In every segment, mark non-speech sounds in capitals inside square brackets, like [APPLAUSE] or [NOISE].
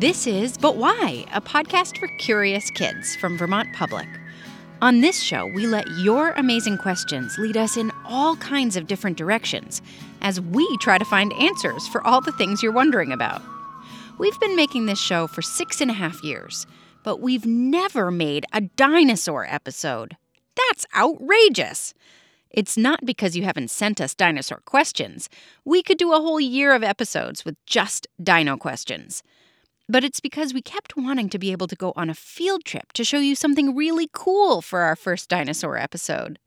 This is But Why, a podcast for curious kids from Vermont Public. On this show, we let your amazing questions lead us in all kinds of different directions as we try to find answers for all the things you're wondering about. We've been making this show for six and a half years, but we've never made a dinosaur episode. That's outrageous! It's not because you haven't sent us dinosaur questions. We could do a whole year of episodes with just dino questions but it's because we kept wanting to be able to go on a field trip to show you something really cool for our first dinosaur episode.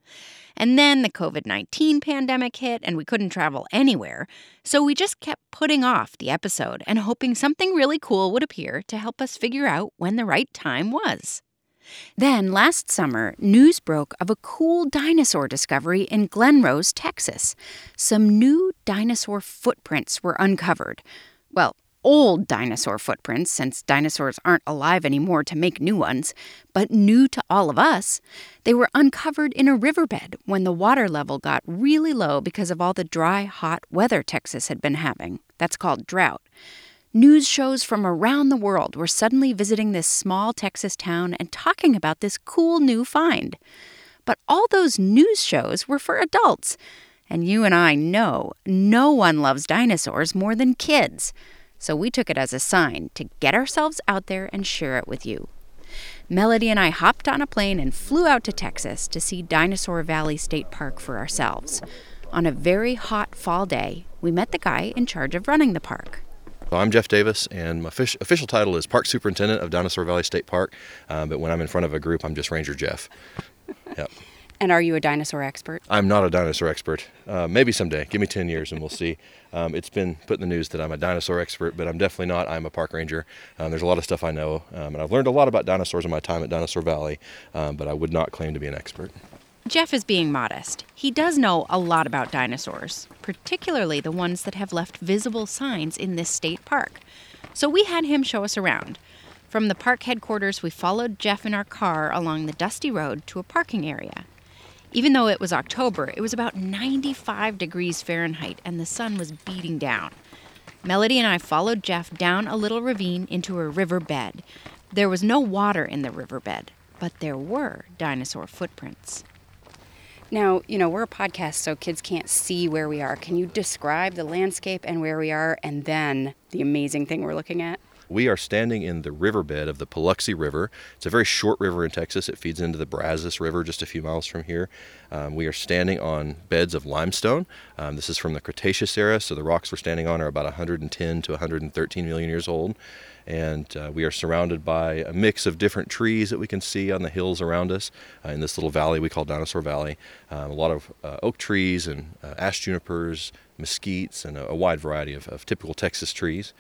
And then the COVID 19 pandemic hit and we couldn't travel anywhere, so we just kept putting off the episode and hoping something really cool would appear to help us figure out when the right time was. Then, last summer, news broke of a cool dinosaur discovery in Glen Rose, Texas. Some new dinosaur footprints were uncovered. Well, old dinosaur footprints, since dinosaurs aren't alive anymore to make new ones, but new to all of us. They were uncovered in a riverbed when the water level got really low because of all the dry, hot weather Texas had been having. That's called drought. News shows from around the world were suddenly visiting this small Texas town and talking about this cool new find. But all those news shows were for adults. And you and I know no one loves dinosaurs more than kids so we took it as a sign to get ourselves out there and share it with you. Melody and I hopped on a plane and flew out to Texas to see Dinosaur Valley State Park for ourselves. On a very hot fall day, we met the guy in charge of running the park. I'm Jeff Davis, and my official title is Park Superintendent of Dinosaur Valley State Park. Um, but when I'm in front of a group, I'm just Ranger Jeff. Yep. And are you a dinosaur expert? I'm not a dinosaur expert. Uh, maybe someday. Give me 10 years and we'll see. Um, it's been put in the news that I'm a dinosaur expert, but I'm definitely not. I'm a park ranger. Um, there's a lot of stuff I know, um, and I've learned a lot about dinosaurs in my time at Dinosaur Valley, um, but I would not claim to be an expert. Jeff is being modest. He does know a lot about dinosaurs, particularly the ones that have left visible signs in this state park. So we had him show us around. From the park headquarters, we followed Jeff in our car along the dusty road to a parking area. Even though it was October, it was about 95 degrees Fahrenheit and the sun was beating down. Melody and I followed Jeff down a little ravine into a riverbed. There was no water in the riverbed, but there were dinosaur footprints. Now, you know, we're a podcast, so kids can't see where we are. Can you describe the landscape and where we are, and then the amazing thing we're looking at? We are standing in the riverbed of the Paluxy River. It's a very short river in Texas. It feeds into the Brazos River just a few miles from here. Um, we are standing on beds of limestone. Um, this is from the Cretaceous era, so the rocks we're standing on are about 110 to 113 million years old. And uh, we are surrounded by a mix of different trees that we can see on the hills around us uh, in this little valley we call Dinosaur Valley. Um, a lot of uh, oak trees and uh, ash junipers, mesquites, and a, a wide variety of, of typical Texas trees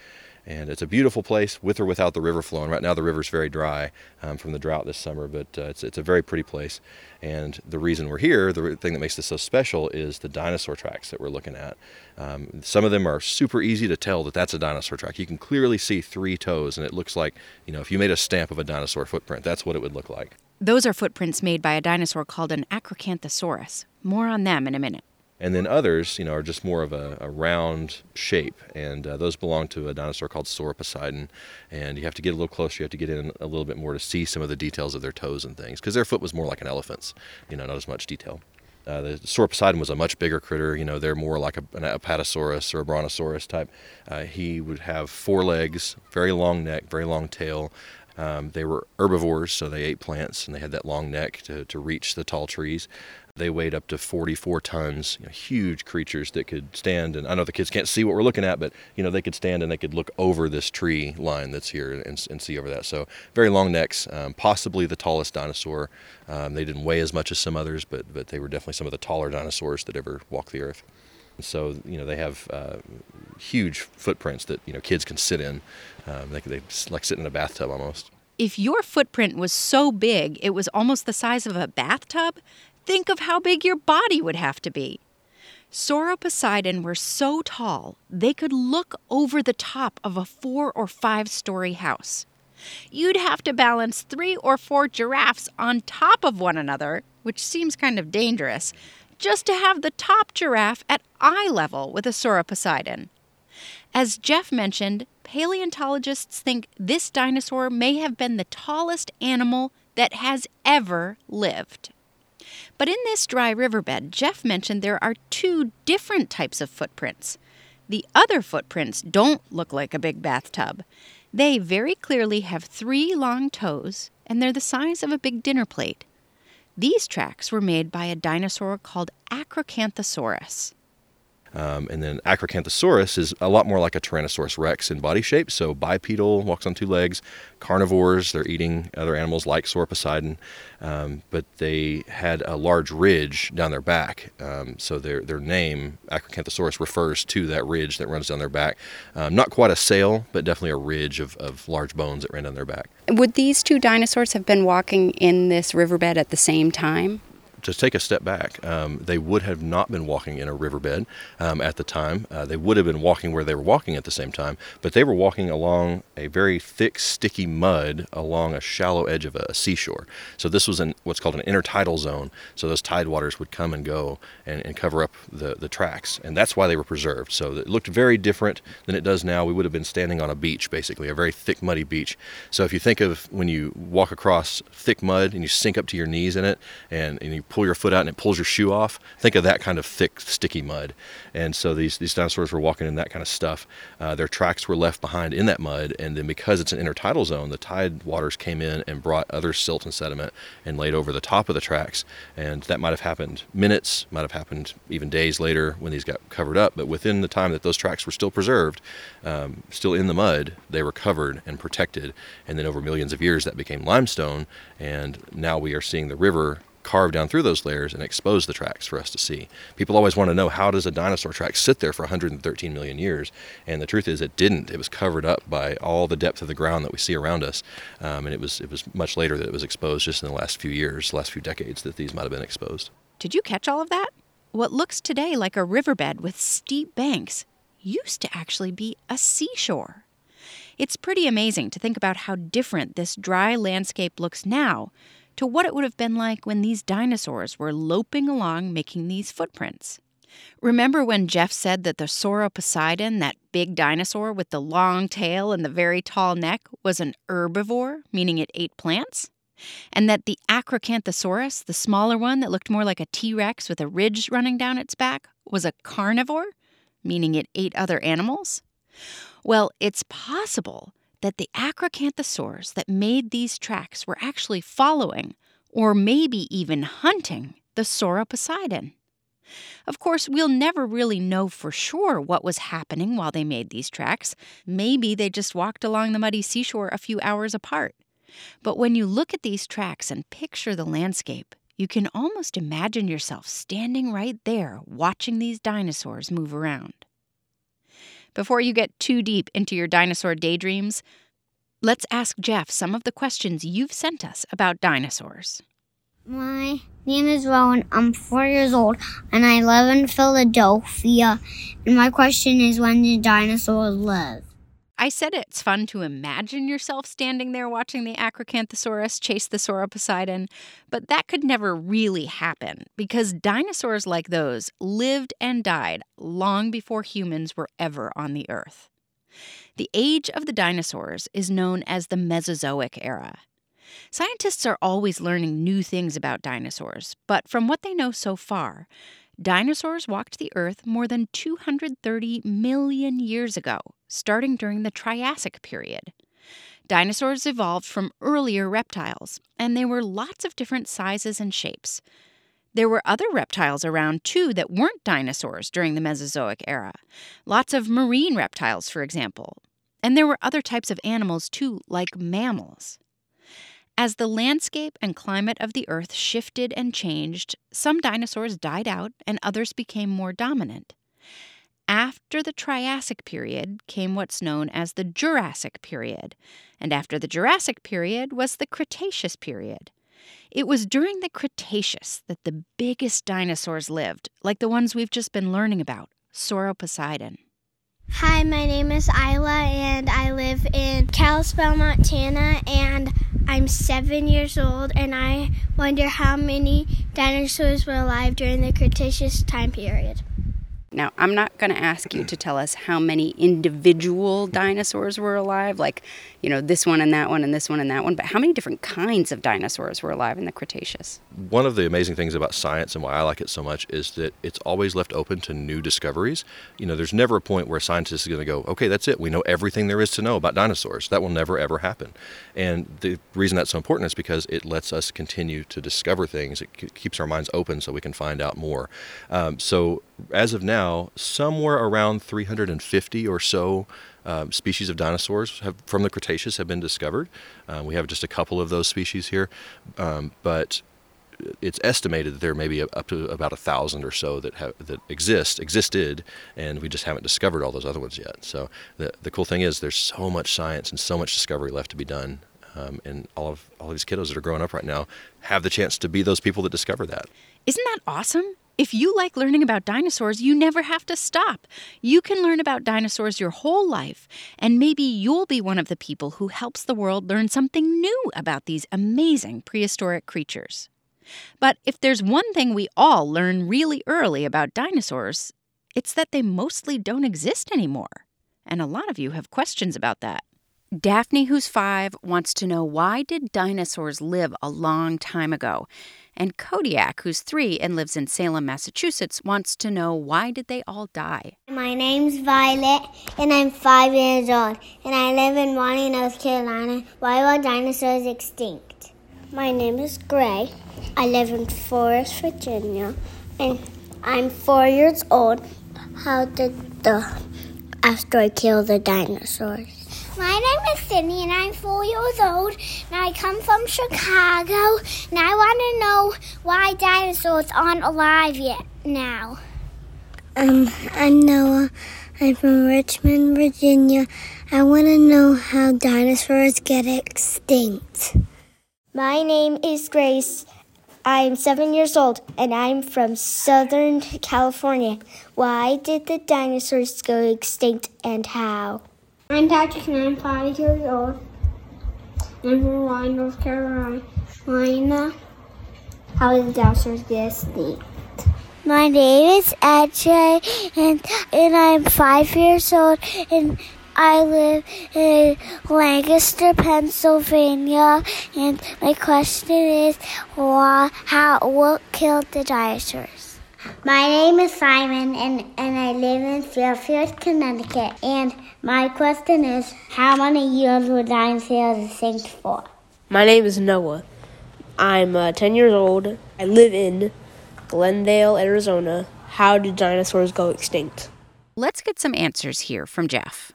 and it's a beautiful place with or without the river flowing. Right now, the river's very dry um, from the drought this summer, but uh, it's, it's a very pretty place. And the reason we're here, the thing that makes this so special, is the dinosaur tracks that we're looking at. Um, some of them are super easy to tell that that's a dinosaur track. You can clearly see three toes, and it looks like, you know, if you made a stamp of a dinosaur footprint, that's what it would look like. Those are footprints made by a dinosaur called an Acrocanthosaurus. More on them in a minute and then others, you know, are just more of a, a round shape, and uh, those belong to a dinosaur called Sauroposeidon. And you have to get a little closer. You have to get in a little bit more to see some of the details of their toes and things, because their foot was more like an elephant's, you know, not as much detail. Uh, the Sauroposeidon was a much bigger critter. You know, they're more like a, an Apatosaurus or a Brontosaurus type. Uh, he would have four legs, very long neck, very long tail, Um, they were herbivores, so they ate plants and they had that long neck to, to reach the tall trees. They weighed up to 44 tons, you know, huge creatures that could stand. And I know the kids can't see what we're looking at, but you know they could stand and they could look over this tree line that's here and, and see over that. So very long necks, um, possibly the tallest dinosaur. Um, they didn't weigh as much as some others, but but they were definitely some of the taller dinosaurs that ever walked the earth. So you know they have uh, huge footprints that you know kids can sit in. Um, they they like sit in a bathtub almost. If your footprint was so big it was almost the size of a bathtub, think of how big your body would have to be. Sauroposeidon were so tall they could look over the top of a four or five story house. You'd have to balance three or four giraffes on top of one another, which seems kind of dangerous, just to have the top giraffe at eye level with a Sauroposeidon. As Jeff mentioned, paleontologists think this dinosaur may have been the tallest animal that has ever lived. But in this dry riverbed, Jeff mentioned there are two different types of footprints. The other footprints don't look like a big bathtub. They very clearly have three long toes, and they're the size of a big dinner plate. These tracks were made by a dinosaur called Acrocanthosaurus. Um, and then Acrocanthosaurus is a lot more like a Tyrannosaurus rex in body shape, so bipedal, walks on two legs, carnivores, they're eating other animals like Sauroposeidon, um, but they had a large ridge down their back. Um, so their, their name, Acrocanthosaurus, refers to that ridge that runs down their back. Um, not quite a sail, but definitely a ridge of, of large bones that ran down their back. Would these two dinosaurs have been walking in this riverbed at the same time? To take a step back, um, they would have not been walking in a riverbed um, at the time. Uh, they would have been walking where they were walking at the same time, but they were walking along a very thick, sticky mud along a shallow edge of a, a seashore. So this was in what's called an intertidal zone. So those tide waters would come and go and, and cover up the, the tracks, and that's why they were preserved. So it looked very different than it does now. We would have been standing on a beach, basically, a very thick, muddy beach. So if you think of when you walk across thick mud and you sink up to your knees in it, and, and you pull your foot out and it pulls your shoe off. Think of that kind of thick, sticky mud. And so these, these dinosaurs were walking in that kind of stuff. Uh, their tracks were left behind in that mud. And then because it's an intertidal zone, the tide waters came in and brought other silt and sediment and laid over the top of the tracks. And that might have happened minutes, might have happened even days later when these got covered up. But within the time that those tracks were still preserved, um, still in the mud, they were covered and protected. And then over millions of years, that became limestone. And now we are seeing the river carve down through those layers and expose the tracks for us to see. People always want to know how does a dinosaur track sit there for 113 million years, and the truth is it didn't. It was covered up by all the depth of the ground that we see around us, um, and it was it was much later that it was exposed, just in the last few years, last few decades, that these might have been exposed. Did you catch all of that? What looks today like a riverbed with steep banks used to actually be a seashore. It's pretty amazing to think about how different this dry landscape looks now to what it would have been like when these dinosaurs were loping along making these footprints. Remember when Jeff said that the Sauroposeidon, that big dinosaur with the long tail and the very tall neck, was an herbivore, meaning it ate plants? And that the Acrocanthosaurus, the smaller one that looked more like a T Rex with a ridge running down its back, was a carnivore, meaning it ate other animals? Well, it's possible that the acrocanthosaurs that made these tracks were actually following, or maybe even hunting, the Sauroposeidon. Of course, we'll never really know for sure what was happening while they made these tracks. Maybe they just walked along the muddy seashore a few hours apart. But when you look at these tracks and picture the landscape, you can almost imagine yourself standing right there watching these dinosaurs move around. Before you get too deep into your dinosaur daydreams, let's ask Jeff some of the questions you've sent us about dinosaurs. My name is Rowan. I'm four years old and I live in Philadelphia. And my question is when did dinosaurs live? I said it's fun to imagine yourself standing there watching the Acrocanthosaurus chase the Sauroposeidon, but that could never really happen because dinosaurs like those lived and died long before humans were ever on the Earth. The age of the dinosaurs is known as the Mesozoic era. Scientists are always learning new things about dinosaurs, but from what they know so far, Dinosaurs walked the Earth more than 230 million years ago, starting during the Triassic period. Dinosaurs evolved from earlier reptiles, and they were lots of different sizes and shapes. There were other reptiles around too that weren't dinosaurs during the Mesozoic era. Lots of marine reptiles, for example. And there were other types of animals too, like mammals. As the landscape and climate of the Earth shifted and changed, some dinosaurs died out and others became more dominant. After the Triassic period came what's known as the Jurassic period, and after the Jurassic period was the Cretaceous period. It was during the Cretaceous that the biggest dinosaurs lived, like the ones we've just been learning about, Sauroposeidon. Hi, my name is Isla, and I live in Kalispell, Montana, and I'm seven years old, and I wonder how many dinosaurs were alive during the Cretaceous time period. Now, I'm not going to ask you to tell us how many individual dinosaurs were alive, like, you know, this one and that one and this one and that one, but how many different kinds of dinosaurs were alive in the Cretaceous? One of the amazing things about science and why I like it so much is that it's always left open to new discoveries. You know, there's never a point where a scientist is going to go, okay, that's it. We know everything there is to know about dinosaurs. That will never, ever happen. And the reason that's so important is because it lets us continue to discover things. It keeps our minds open so we can find out more. Um, so, as of now, somewhere around 350 or so um, species of dinosaurs have, from the Cretaceous have been discovered. Uh, we have just a couple of those species here, um, but it's estimated that there may be up to about a thousand or so that have, that exist existed, and we just haven't discovered all those other ones yet. So the the cool thing is there's so much science and so much discovery left to be done, um, and all of all of these kiddos that are growing up right now have the chance to be those people that discover that. Isn't that awesome? If you like learning about dinosaurs, you never have to stop. You can learn about dinosaurs your whole life, and maybe you'll be one of the people who helps the world learn something new about these amazing prehistoric creatures. But if there's one thing we all learn really early about dinosaurs, it's that they mostly don't exist anymore. And a lot of you have questions about that. Daphne, who's five, wants to know why did dinosaurs live a long time ago? And Kodiak, who's three and lives in Salem, Massachusetts, wants to know why did they all die? My name's Violet, and I'm five years old, and I live in Raleigh, North Carolina. Why were dinosaurs extinct? My name is Gray. I live in Forest, Virginia, and I'm four years old. How did the asteroid kill the dinosaurs? My name is Sydney and I'm four years old and I come from Chicago and I want to know why dinosaurs aren't alive yet now. Um, I'm Noah. I'm from Richmond, Virginia. I want to know how dinosaurs get extinct. My name is Grace. I'm seven years old and I'm from Southern California. Why did the dinosaurs go extinct and how? I'm Patrick and I'm five years old. I'm from Raleigh, North Carolina. How did the dinosaurs get? My name is AJ and, and I'm five years old and I live in Lancaster, Pennsylvania, and my question is, why, how, what killed the dinosaurs? My name is Simon, and, and I live in Fairfield, Connecticut. And my question is, how many years were dinosaurs extinct for? My name is Noah. I'm uh, 10 years old. I live in Glendale, Arizona. How did dinosaurs go extinct? Let's get some answers here from Jeff.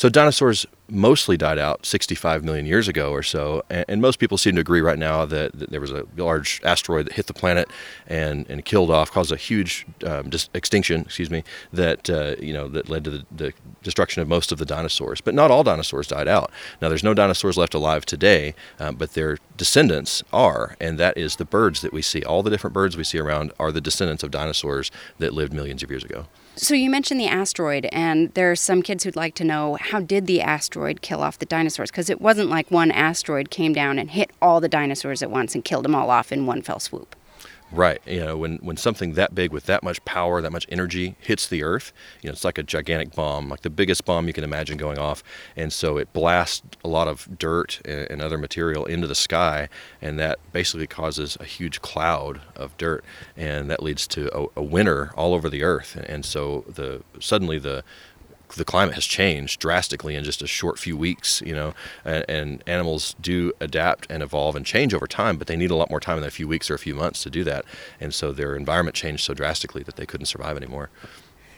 So dinosaurs mostly died out 65 million years ago or so, and, and most people seem to agree right now that, that, there was a large asteroid that hit the planet and, and killed off, caused a huge um, dis- extinction, excuse me, that uh, you know that led to the, the, destruction of most of the dinosaurs. But not all dinosaurs died out. Now there's no dinosaurs left alive today, um, but their descendants are, and that is the birds that we see. All the different birds we see around are the descendants of dinosaurs that lived millions of years ago. So you mentioned the asteroid, and there are some kids who'd like to know how did the asteroid kill off the dinosaurs? Because it wasn't like one asteroid came down and hit all the dinosaurs at once and killed them all off in one fell swoop. Right. You know, when, when something that big with that much power, that much energy hits the earth, you know, it's like a gigantic bomb, like the biggest bomb you can imagine going off. And so it blasts a lot of dirt and, and other material into the sky, and that basically causes a huge cloud of dirt, and that leads to a, a winter all over the earth. And so the suddenly the the climate has changed drastically in just a short few weeks, you know, and, and, animals do adapt and evolve and change over time, but they need a lot more time than a few weeks or a few months to do that. And so their environment changed so drastically that they couldn't survive anymore.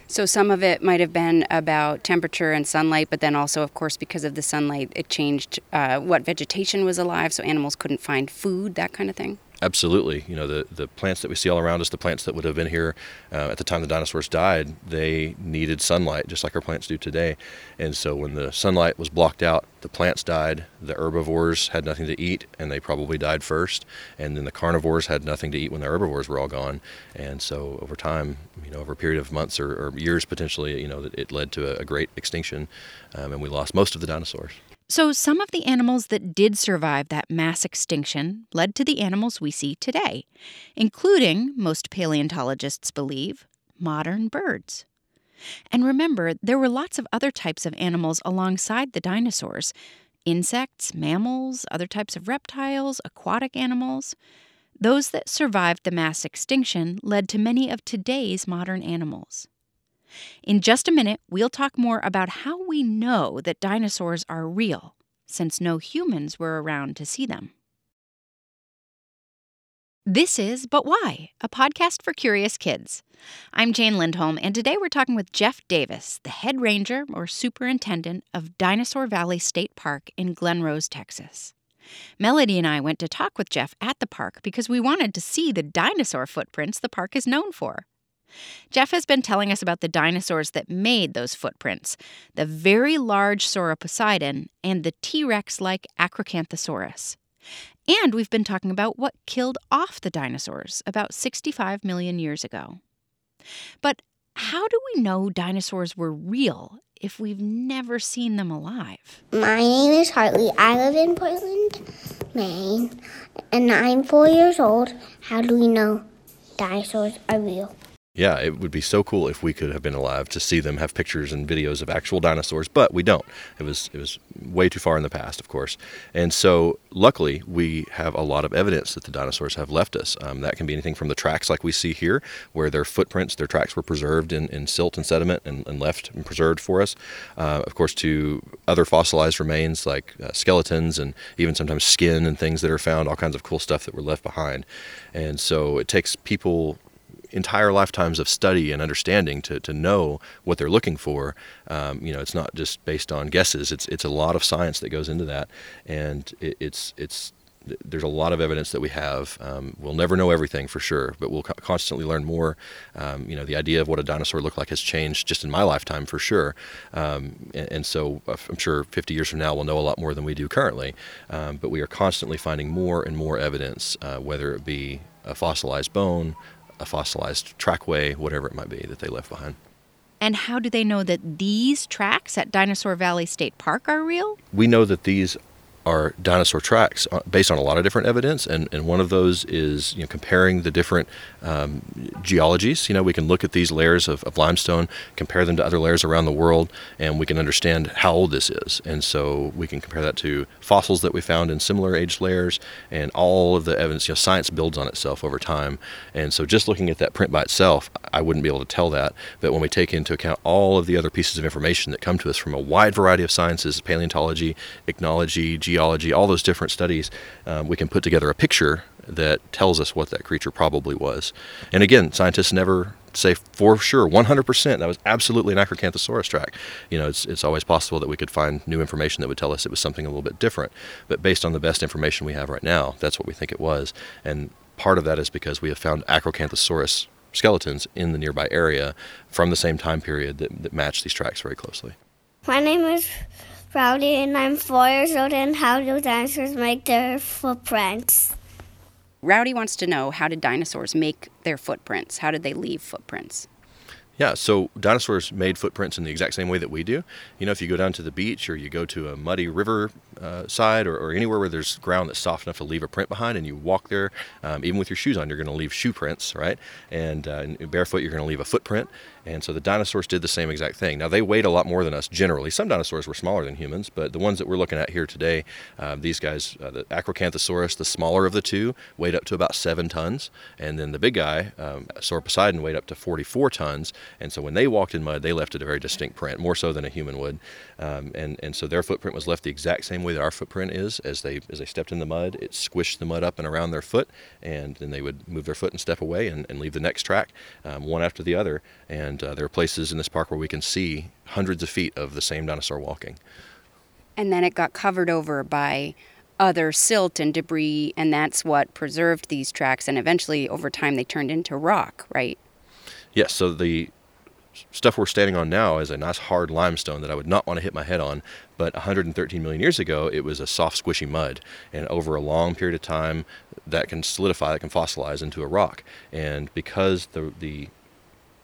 So some of it might have been about temperature and sunlight, but then also, of course, because of the sunlight, it changed uh, what vegetation was alive, so animals couldn't find food, that kind of thing. Absolutely. You know, the, the plants that we see all around us, the plants that would have been here uh, at the time the dinosaurs died, they needed sunlight just like our plants do today. And so when the sunlight was blocked out, the plants died, the herbivores had nothing to eat, and they probably died first. And then the carnivores had nothing to eat when the herbivores were all gone. And so over time, you know, over a period of months or, or years potentially, you know, it led to a, a great extinction, um, and we lost most of the dinosaurs. So, some of the animals that did survive that mass extinction led to the animals we see today, including, most paleontologists believe, modern birds. And remember, there were lots of other types of animals alongside the dinosaurs insects, mammals, other types of reptiles, aquatic animals. Those that survived the mass extinction led to many of today's modern animals. In just a minute, we'll talk more about how we know that dinosaurs are real, since no humans were around to see them. This is But Why, a podcast for curious kids. I'm Jane Lindholm, and today we're talking with Jeff Davis, the head ranger or superintendent of Dinosaur Valley State Park in Glen Rose, Texas. Melody and I went to talk with Jeff at the park because we wanted to see the dinosaur footprints the park is known for. Jeff has been telling us about the dinosaurs that made those footprints the very large Sauroposeidon and the T Rex like Acrocanthosaurus. And we've been talking about what killed off the dinosaurs about 65 million years ago. But how do we know dinosaurs were real if we've never seen them alive? My name is Hartley. I live in Portland, Maine, and I'm four years old. How do we know dinosaurs are real? Yeah, it would be so cool if we could have been alive to see them, have pictures and videos of actual dinosaurs, but we don't. It was it was way too far in the past, of course. And so, luckily, we have a lot of evidence that the dinosaurs have left us. Um, that can be anything from the tracks like we see here, where their footprints, their tracks were preserved in, in silt and sediment and, and left and preserved for us. Uh, of course, to other fossilized remains like uh, skeletons and even sometimes skin and things that are found, all kinds of cool stuff that were left behind. And so, it takes people entire lifetimes of study and understanding to, to know what they're looking for. Um, you know, it's not just based on guesses. It's it's a lot of science that goes into that, and it, it's it's there's a lot of evidence that we have. Um, we'll never know everything for sure, but we'll co- constantly learn more. Um, you know, the idea of what a dinosaur looked like has changed just in my lifetime for sure. Um, and, and, so uh, I'm sure 50 years from now we'll know a lot more than we do currently. Um, but we are constantly finding more and more evidence, uh, whether it be a fossilized bone, a fossilized trackway, whatever it might be that they left behind. And how do they know that these tracks at Dinosaur Valley State Park are real? We know that these are dinosaur tracks uh, based on a lot of different evidence, and, and one of those is you know, comparing the different um, geologies. You know, we can look at these layers of, of, limestone, compare them to other layers around the world, and we can understand how old this is. And so we can compare that to fossils that we found in similar aged layers, and all of the evidence. You know, science builds on itself over time, and so just looking at that print by itself, I wouldn't be able to tell that. But when we take into account all of the other pieces of information that come to us from a wide variety of sciences, paleontology, ichnology, geology, all those different studies, um, we can put together a picture that tells us what that creature probably was. And again, scientists never say for sure 100% that was absolutely an acrocanthosaurus track. You know it's, it's always possible that we could find new information that would tell us it was something a little bit different. But based on the best information we have right now that's what we think it was. And part of that is because we have found acrocanthosaurus skeletons in the nearby area from the same time period that, that match these tracks very closely. My name is Rowdy, and I'm four years old. And how do dinosaurs make their footprints? Rowdy wants to know how did dinosaurs make their footprints? How did they leave footprints? Yeah, so dinosaurs made footprints in the exact same way that we do. You know, if you go down to the beach or you go to a muddy river uh, side or, or, anywhere where there's ground that's soft enough to leave a print behind and you walk there, um, even with your shoes on, you're going to leave shoe prints, right? And, uh, and barefoot, you're going to leave a footprint. And so the dinosaurs did the same exact thing. Now, they weighed a lot more than us generally. Some dinosaurs were smaller than humans, but the ones that we're looking at here today, uh, these guys, uh, the Acrocanthosaurus, the smaller of the two, weighed up to about seven tons. And then the big guy, um, Sauroposeidon, weighed up to 44 tons. And so when they walked in mud, they left a very distinct print, more so than a human would. Um, and and so their footprint was left the exact same way that our footprint is. As they as they stepped in the mud, it squished the mud up and around their foot, and then they would move their foot and step away and, and leave the next track, um, one after the other. And uh, there are places in this park where we can see hundreds of feet of the same dinosaur walking. And then it got covered over by other silt and debris, and that's what preserved these tracks. And eventually, over time, they turned into rock, right? Yes, so the stuff we're standing on now is a nice hard limestone that I would not want to hit my head on. But 113 million years ago, it was a soft, squishy mud. And over a long period of time, that can solidify, that can fossilize into a rock. And because the, the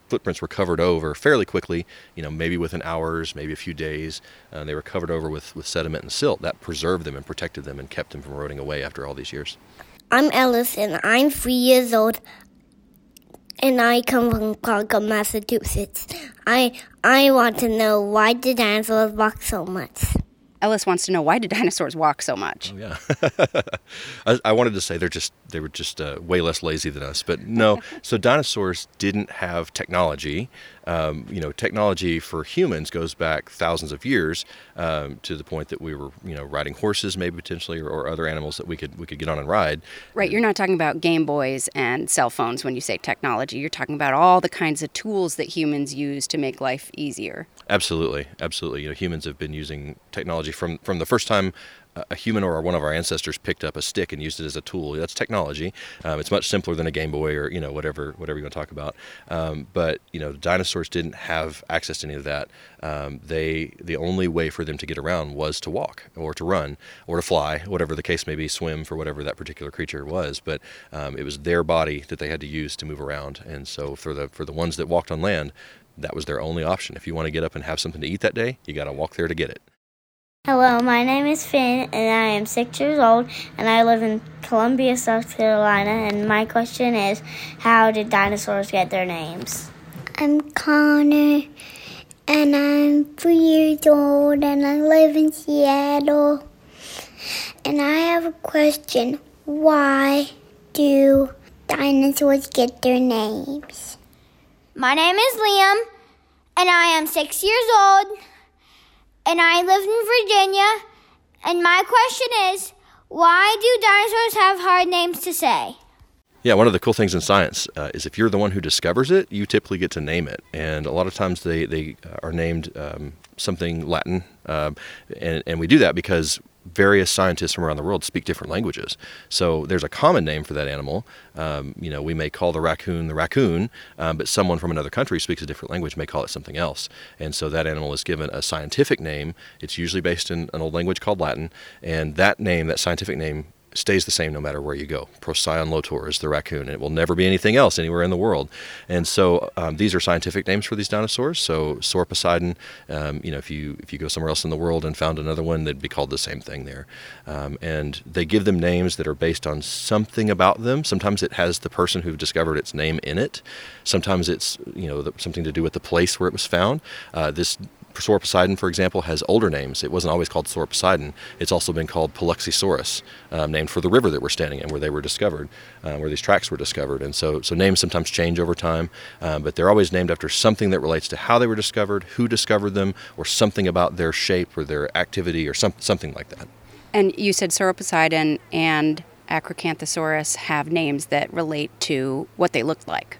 footprints were covered over fairly quickly, you know, maybe within hours, maybe a few days. Uh, they were covered over with, with sediment and silt that preserved them and protected them and kept them from eroding away after all these years. I'm Ellis and I'm three years old and I come from Concord, Massachusetts. I I want to know why do dinosaurs walk so much? Ellis wants to know why do dinosaurs walk so much? Oh, yeah. [LAUGHS] I, I, wanted to say they're just they were just uh, way less lazy than us, but no. [LAUGHS] so dinosaurs didn't have technology. Um, you know, technology for humans goes back thousands of years um, to the point that we were, you know, riding horses, maybe potentially, or, or, other animals that we could we could get on and ride. Right. You're not talking about Game Boys and cell phones when you say technology. You're talking about all the kinds of tools that humans use to make life easier. Absolutely, absolutely. You know, humans have been using technology from from the first time a human or one of our ancestors picked up a stick and used it as a tool. That's technology. Um, it's much simpler than a Game Boy or you know whatever whatever you want to talk about. Um, but you know, dinosaurs didn't have access to any of that. Um, they the only way for them to get around was to walk or to run or to fly, whatever the case may be, swim for whatever that particular creature was. But um, it was their body that they had to use to move around. And so for the for the ones that walked on land, that was their only option. If you want to get up and have something to eat that day, you got to walk there to get it. Hello, my name is Finn, and I am six years old, and I live in Columbia, South Carolina. And my question is, how did dinosaurs get their names? I'm Connor, and I'm three years old, and I live in Seattle. And I have a question: Why do dinosaurs get their names? My name is Liam, and I am six years old and I live in Virginia. And my question is, why do dinosaurs have hard names to say? Yeah, one of the cool things in science uh, is if you're the one who discovers it, you typically get to name it. And a lot of times they, they are named um, something Latin. Um, and, and we do that because various scientists from around the world speak different languages. So there's a common name for that animal. Um, you know, we may call the raccoon the raccoon, um, but someone from another country speaks a different language may call it something else. And so that animal is given a scientific name. It's usually based in an old language called Latin, and that name, that scientific name, stays the same no matter where you go. Procyon lotor is the raccoon, and it will never be anything else anywhere in the world. And so um, these are scientific names for these dinosaurs. So Sauroposeidon, um, you know, if you if you go somewhere else in the world and found another one, they'd be called the same thing there. Um, and they give them names that are based on something about them. Sometimes it has the person who discovered its name in it. Sometimes it's you know the, something to do with the place where it was found. Uh, this Sauroposeidon, for example, has older names. It wasn't always called Sauroposeidon. It's also been called Paluxysaurus, um, named for the river that we're standing in, where they were discovered, uh, where these tracks were discovered. And so, so names sometimes change over time, um, but they're always named after something that relates to how they were discovered, who discovered them, or something about their shape or their activity or some, something like that. And you said Sauroposeidon and Acrocanthosaurus have names that relate to what they looked like.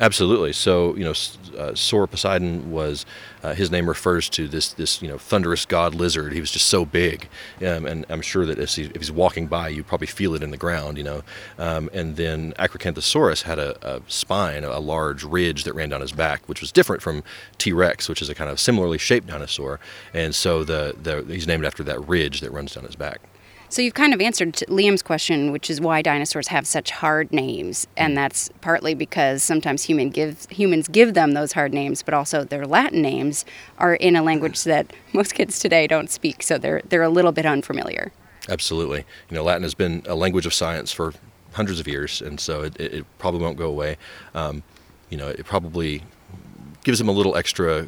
Absolutely. So you know, uh, Sauroposeidon was uh, his name refers to this this you know thunderous god lizard. He was just so big, um, and I'm sure that if, he, if, he's walking by, you probably feel it in the ground. You know, um, and then Acrocanthosaurus had a, a, spine, a large ridge that ran down his back, which was different from T-Rex, which is a kind of similarly shaped dinosaur. And so the, the he's named after that ridge that runs down his back. So you've kind of answered Liam's question, which is why dinosaurs have such hard names, and that's partly because sometimes human give, humans give them those hard names, but also their Latin names are in a language that [LAUGHS] most kids today don't speak, so they're they're a little bit unfamiliar. Absolutely, you know, Latin has been a language of science for hundreds of years, and so it, it probably won't go away. Um, you know, it probably gives them a little extra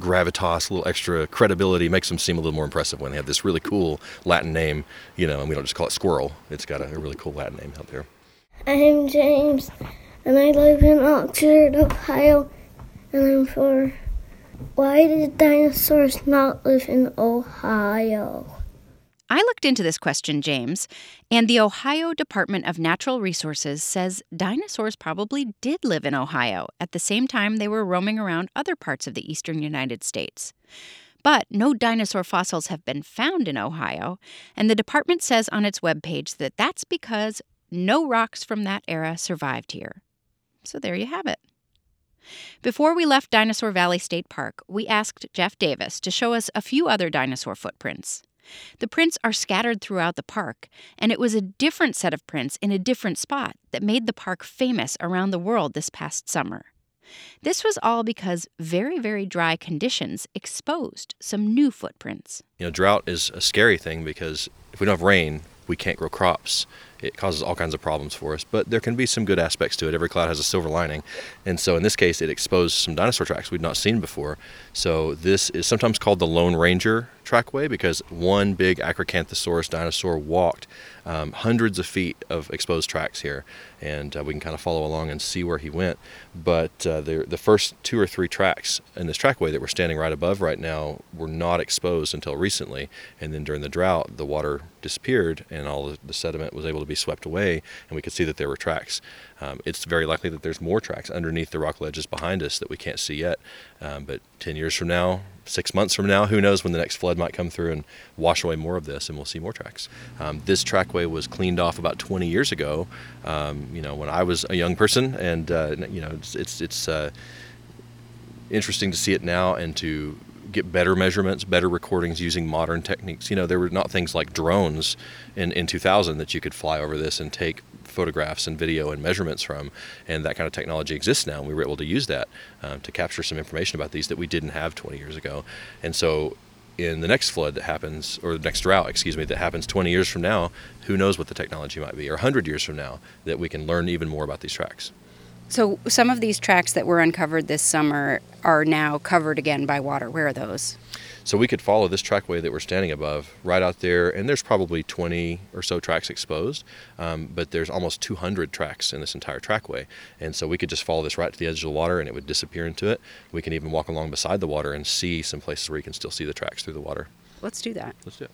gravitas, a little extra credibility, makes them seem a little more impressive when they have this really cool Latin name, you know, and we don't just call it squirrel. It's got a, really cool Latin name out there. I'm James, and I live in Oxford, Ohio, and I'm four. Why did dinosaurs not live in Ohio? I looked into this question, James, and the Ohio Department of Natural Resources says dinosaurs probably did live in Ohio at the same time they were roaming around other parts of the eastern United States. But no dinosaur fossils have been found in Ohio, and the department says on its webpage that that's because no rocks from that era survived here. So there you have it. Before we left Dinosaur Valley State Park, we asked Jeff Davis to show us a few other dinosaur footprints. The prints are scattered throughout the park, and it was a different set of prints in a different spot that made the park famous around the world this past summer. This was all because very, very dry conditions exposed some new footprints. You know, drought is a scary thing because if we don't have rain, we can't grow crops it causes all kinds of problems for us. But there can be some good aspects to it. Every cloud has a silver lining. And so in this case, it exposed some dinosaur tracks we'd not seen before. So this is sometimes called the Lone Ranger trackway because one big Acrocanthosaurus dinosaur walked um, hundreds of feet of exposed tracks here, and uh, we can kind of follow along and see where he went. But uh, the, the first two or three tracks in this trackway that we're standing right above right now were not exposed until recently, and then during the drought, the water disappeared and all the sediment was able to be swept away, and we could see that there were tracks. Um, it's very likely that there's more tracks underneath the rock ledges behind us that we can't see yet. Um, but 10 years from now, six months from now, who knows when the next flood might come through and wash away more of this, and we'll see more tracks. Um, this trackway was cleaned off about 20 years ago. Um, you know, when I was a young person, and uh, you know, it's it's, it's uh, interesting to see it now and to get better measurements, better recordings using modern techniques. You know, there were not things like drones in, in 2000 that you could fly over this and take photographs and video and measurements from, and that kind of technology exists now. And we were able to use that um, to capture some information about these that we didn't have 20 years ago. And so, in the next flood that happens, or the next drought, excuse me, that happens 20 years from now, who knows what the technology might be, or 100 years from now, that we can learn even more about these tracks. So, some of these tracks that were uncovered this summer are now covered again by water. Where are those? So we could follow this trackway that we're standing above right out there, and there's probably 20 or so tracks exposed, um, but there's almost 200 tracks in this entire trackway. And so we could just follow this right to the edge of the water and it would disappear into it. We can even walk along beside the water and see some places where you can still see the tracks through the water. Let's do that. Let's do it.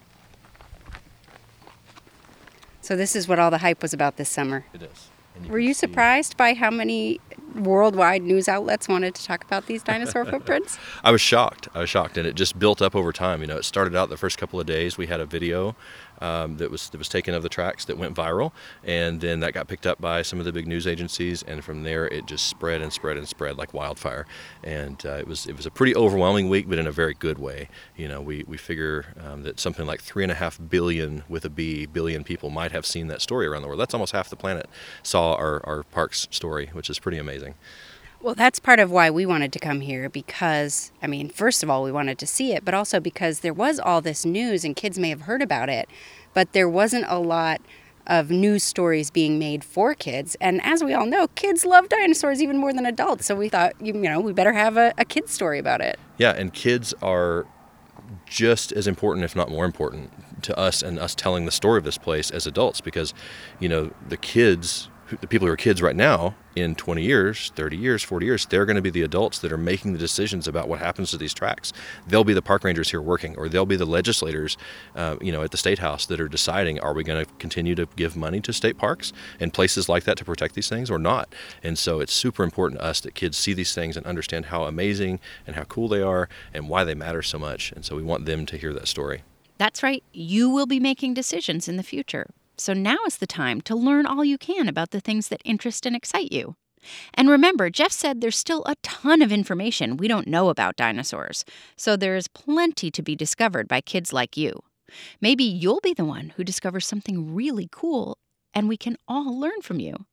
So, this is what all the hype was about this summer. It is. Were you surprised by how many worldwide news outlets wanted to talk about these dinosaur [LAUGHS] footprints? I was shocked. I was shocked, and it just built up over time. You know, it started out the first couple of days. We had a video um, that was that was taken of the tracks that went viral, and then that got picked up by some of the big news agencies, and from there it just spread and spread and spread like wildfire. And uh, it was it was a pretty overwhelming week, but in a very good way. You know, we we figure um, that something like three and a half billion with a B billion people might have seen that story around the world. That's almost half the planet saw our our park's story, which is pretty amazing. Well, that's part of why we wanted to come here because, I mean, first of all, we wanted to see it, but also because there was all this news and kids may have heard about it, but there wasn't a lot of news stories being made for kids. And as we all know, kids love dinosaurs even more than adults. So we thought, you know, we better have a, a kid's story about it. Yeah, and kids are just as important, if not more important, to us and us telling the story of this place as adults because, you know, the kids the people who are kids right now in 20 years 30 years 40 years they're going to be the adults that are making the decisions about what happens to these tracks. They'll be the park rangers here working or they'll be the legislators uh, you know at the state house that are deciding are we going to continue to give money to state parks and places like that to protect these things or not? And so it's super important to us that kids see these things and understand how amazing and how cool they are and why they matter so much. And so we want them to hear that story. That's right. You will be making decisions in the future so now is the time to learn all you can about the things that interest and excite you. And remember, Jeff said there's still a ton of information we don't know about dinosaurs, so there is plenty to be discovered by kids like you. Maybe you'll be the one who discovers something really cool, and we can all learn from you.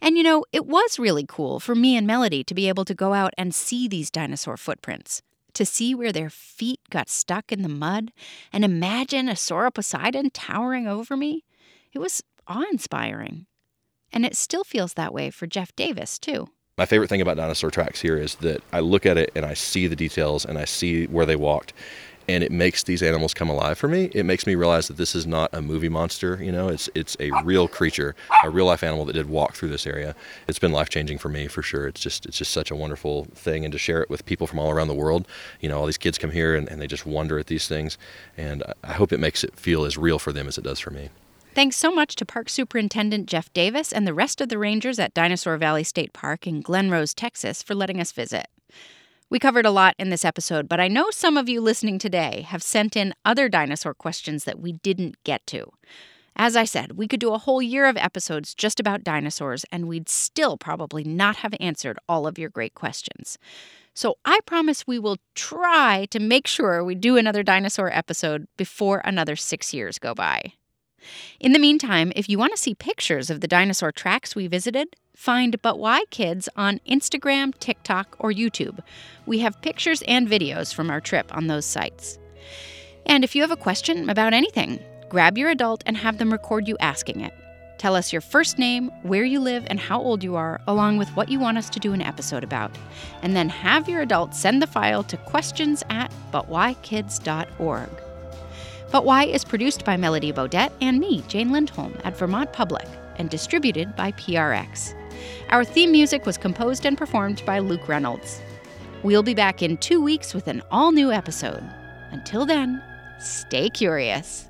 And you know, it was really cool for me and Melody to be able to go out and see these dinosaur footprints, to see where their feet got stuck in the mud, and imagine a sauroposeidon towering over me. It was awe inspiring. And it still feels that way for Jeff Davis, too. My favorite thing about dinosaur tracks here is that I look at it and I see the details and I see where they walked. and it makes these animals come alive for me. It makes me realize that this is not a movie monster. You know, it's it's a real creature, a real life animal that did walk through this area. It's been life changing for me for sure. It's just it's just such a wonderful thing, and to share it with people from all around the world. You know, all these kids come here and, and they just wonder at these things, and I hope it makes it feel as real for them as it does for me. Thanks so much to Park Superintendent Jeff Davis and the rest of the rangers at Dinosaur Valley State Park in Glen Rose, Texas, for letting us visit. We covered a lot in this episode, but I know some of you listening today have sent in other dinosaur questions that we didn't get to. As I said, we could do a whole year of episodes just about dinosaurs, and we'd still probably not have answered all of your great questions. So I promise we will try to make sure we do another dinosaur episode before another six years go by. In the meantime, if you want to see pictures of the dinosaur tracks we visited, find But Why Kids on Instagram, TikTok, or YouTube. We have pictures and videos from our trip on those sites. And if you have a question about anything, grab your adult and have them record you asking it. Tell us your first name, where you live, and how old you are, along with what you want us to do an episode about. And then have your adult send the file to questions at butwhykids.org. But Why is produced by Melody Bodette and me, Jane Lindholm, at Vermont Public, and distributed by PRX. Our theme music was composed and performed by Luke Reynolds. We'll be back in two weeks with an all new episode. Until then, stay curious.